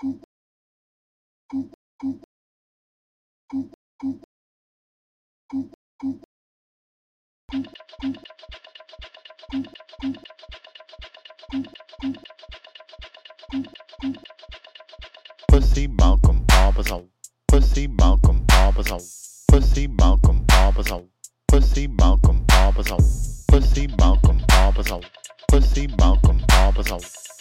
Pussy Malcolm Parvizar. Pussy Malcolm Parvizar. Pussy Malcolm Parvizar. Pussy Malcolm Parvizar. Pussy Malcolm Parvizar. Pussy Malcolm Parvizar.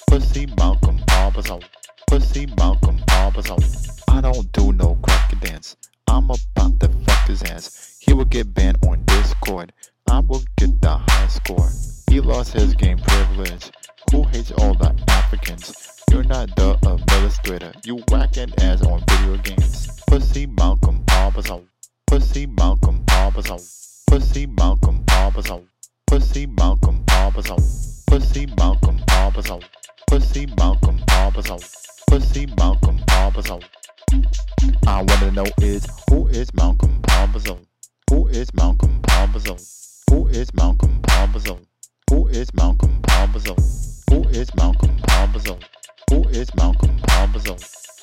Pussy Malcolm Parvizar. Pussy Malcolm Parvizar. I don't do no cracker dance. I'm about to fuck his ass. He will get banned on Discord. I will get the high score. He lost his game privilege. Who hates all the Africans? You're not the administrator. You whacking ass on video games. Pussy Malcolm Parvizar. Pussy Malcolm Parvizar. Pussy Malcolm Parvizar. Pussy Malcolm Parvizar. Pussy Malcolm Parvizar. Pussy Malcolm Parvizar. Pussy Malcolm Parvizar. I wanna know is who is Malcolm Parvizar? Who is Malcolm Parvizar? Who is Malcolm Parvizar? Who is Malcolm Parvizar? Who is Malcolm Parvizar? Who is Malcolm Parvizar?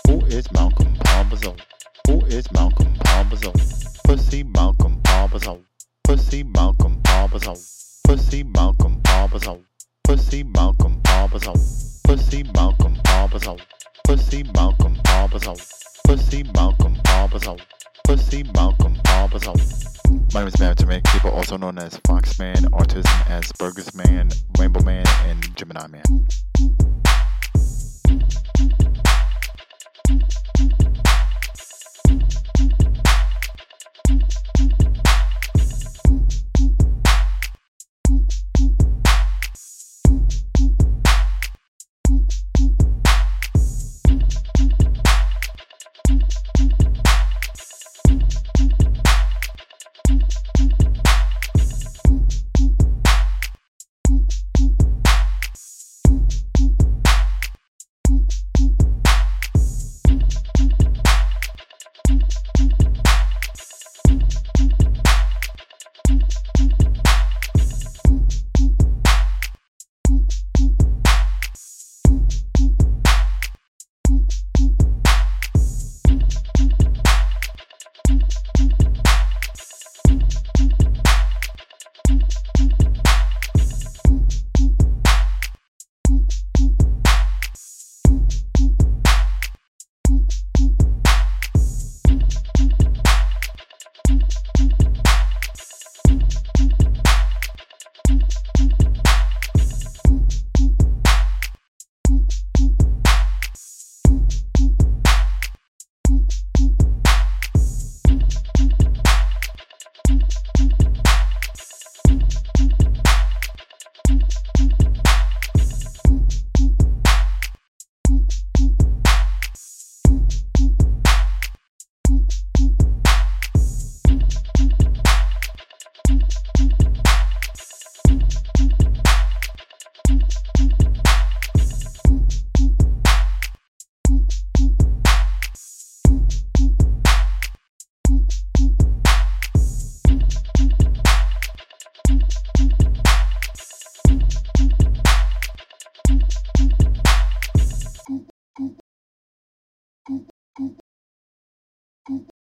Who is Malcolm Parvizar? Who is Malcolm Parvizar? Pussy Malcolm Parvizar. Pussy Malcolm Parvizar. Pussy Malcolm Parvizar. Pussy Malcolm Parvizar. Pussy Malcolm Pussy Malcolm Parvizar. Pussy Malcolm Parvizar. My name is Matt Make people also known as Fox Man, Autism, Asperger's Man, Rainbow Man, and Gemini Man.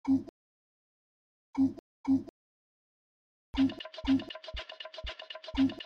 Thank you.